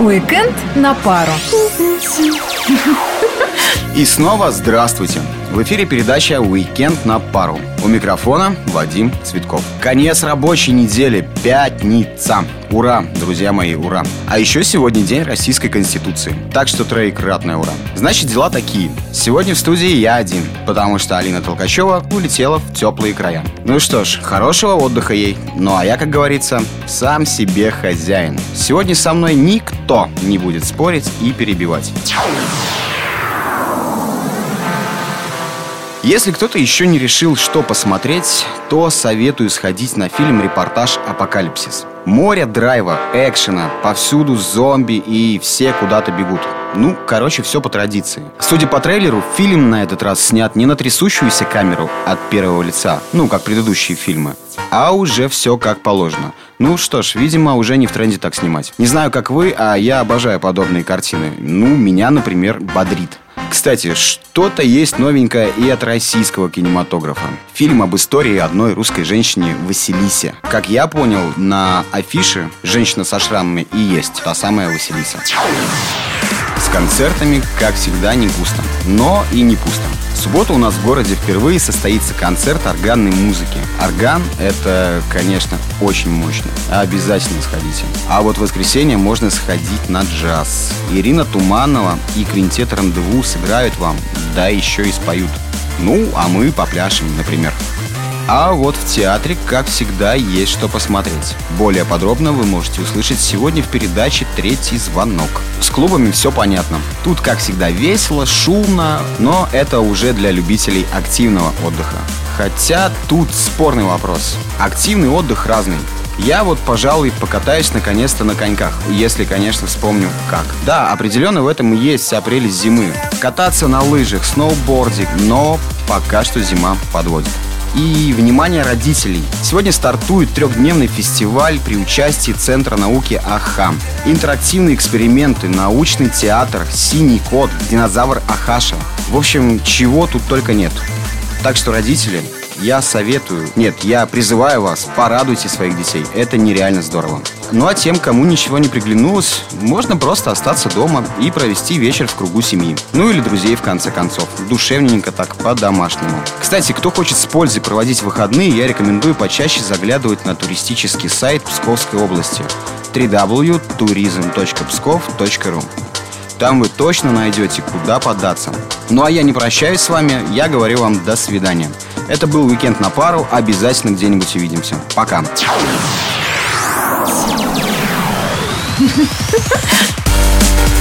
Уикенд на пару. И снова здравствуйте! В эфире передача «Уикенд на пару». У микрофона Вадим Цветков. Конец рабочей недели, пятница. Ура, друзья мои, ура. А еще сегодня день Российской Конституции. Так что троекратное ура. Значит, дела такие. Сегодня в студии я один, потому что Алина Толкачева улетела в теплые края. Ну что ж, хорошего отдыха ей. Ну а я, как говорится, сам себе хозяин. Сегодня со мной никто не будет спорить и перебивать. Если кто-то еще не решил, что посмотреть, то советую сходить на фильм-репортаж «Апокалипсис». Море драйва, экшена, повсюду зомби и все куда-то бегут. Ну, короче, все по традиции. Судя по трейлеру, фильм на этот раз снят не на трясущуюся камеру от первого лица, ну, как предыдущие фильмы, а уже все как положено. Ну что ж, видимо, уже не в тренде так снимать. Не знаю, как вы, а я обожаю подобные картины. Ну, меня, например, бодрит. Кстати, что-то есть новенькое и от российского кинематографа. Фильм об истории одной русской женщине Василисе. Как я понял, на афише женщина со шрамами и есть та самая Василиса. Концертами, как всегда, не густо, но и не пусто. В субботу у нас в городе впервые состоится концерт органной музыки. Орган — это, конечно, очень мощно. Обязательно сходите. А вот в воскресенье можно сходить на джаз. Ирина Туманова и квинтет «Рандеву» сыграют вам, да еще и споют. Ну, а мы попляшем, например. А вот в театре, как всегда, есть что посмотреть. Более подробно вы можете услышать сегодня в передаче «Третий звонок». С клубами все понятно. Тут, как всегда, весело, шумно, но это уже для любителей активного отдыха. Хотя тут спорный вопрос. Активный отдых разный. Я вот, пожалуй, покатаюсь наконец-то на коньках, если, конечно, вспомню как. Да, определенно в этом и есть вся прелесть зимы. Кататься на лыжах, сноуборде, но пока что зима подводит и внимание родителей. Сегодня стартует трехдневный фестиваль при участии Центра науки АХА. Интерактивные эксперименты, научный театр, синий кот, динозавр Ахаша. В общем, чего тут только нет. Так что, родители, я советую, нет, я призываю вас, порадуйте своих детей. Это нереально здорово. Ну а тем, кому ничего не приглянулось, можно просто остаться дома и провести вечер в кругу семьи. Ну или друзей, в конце концов. Душевненько так, по-домашнему. Кстати, кто хочет с пользой проводить выходные, я рекомендую почаще заглядывать на туристический сайт Псковской области www.tourism.pskov.ru там вы точно найдете, куда податься. Ну а я не прощаюсь с вами, я говорю вам до свидания. Это был уикенд на пару, обязательно где-нибудь увидимся. Пока. フフフフ。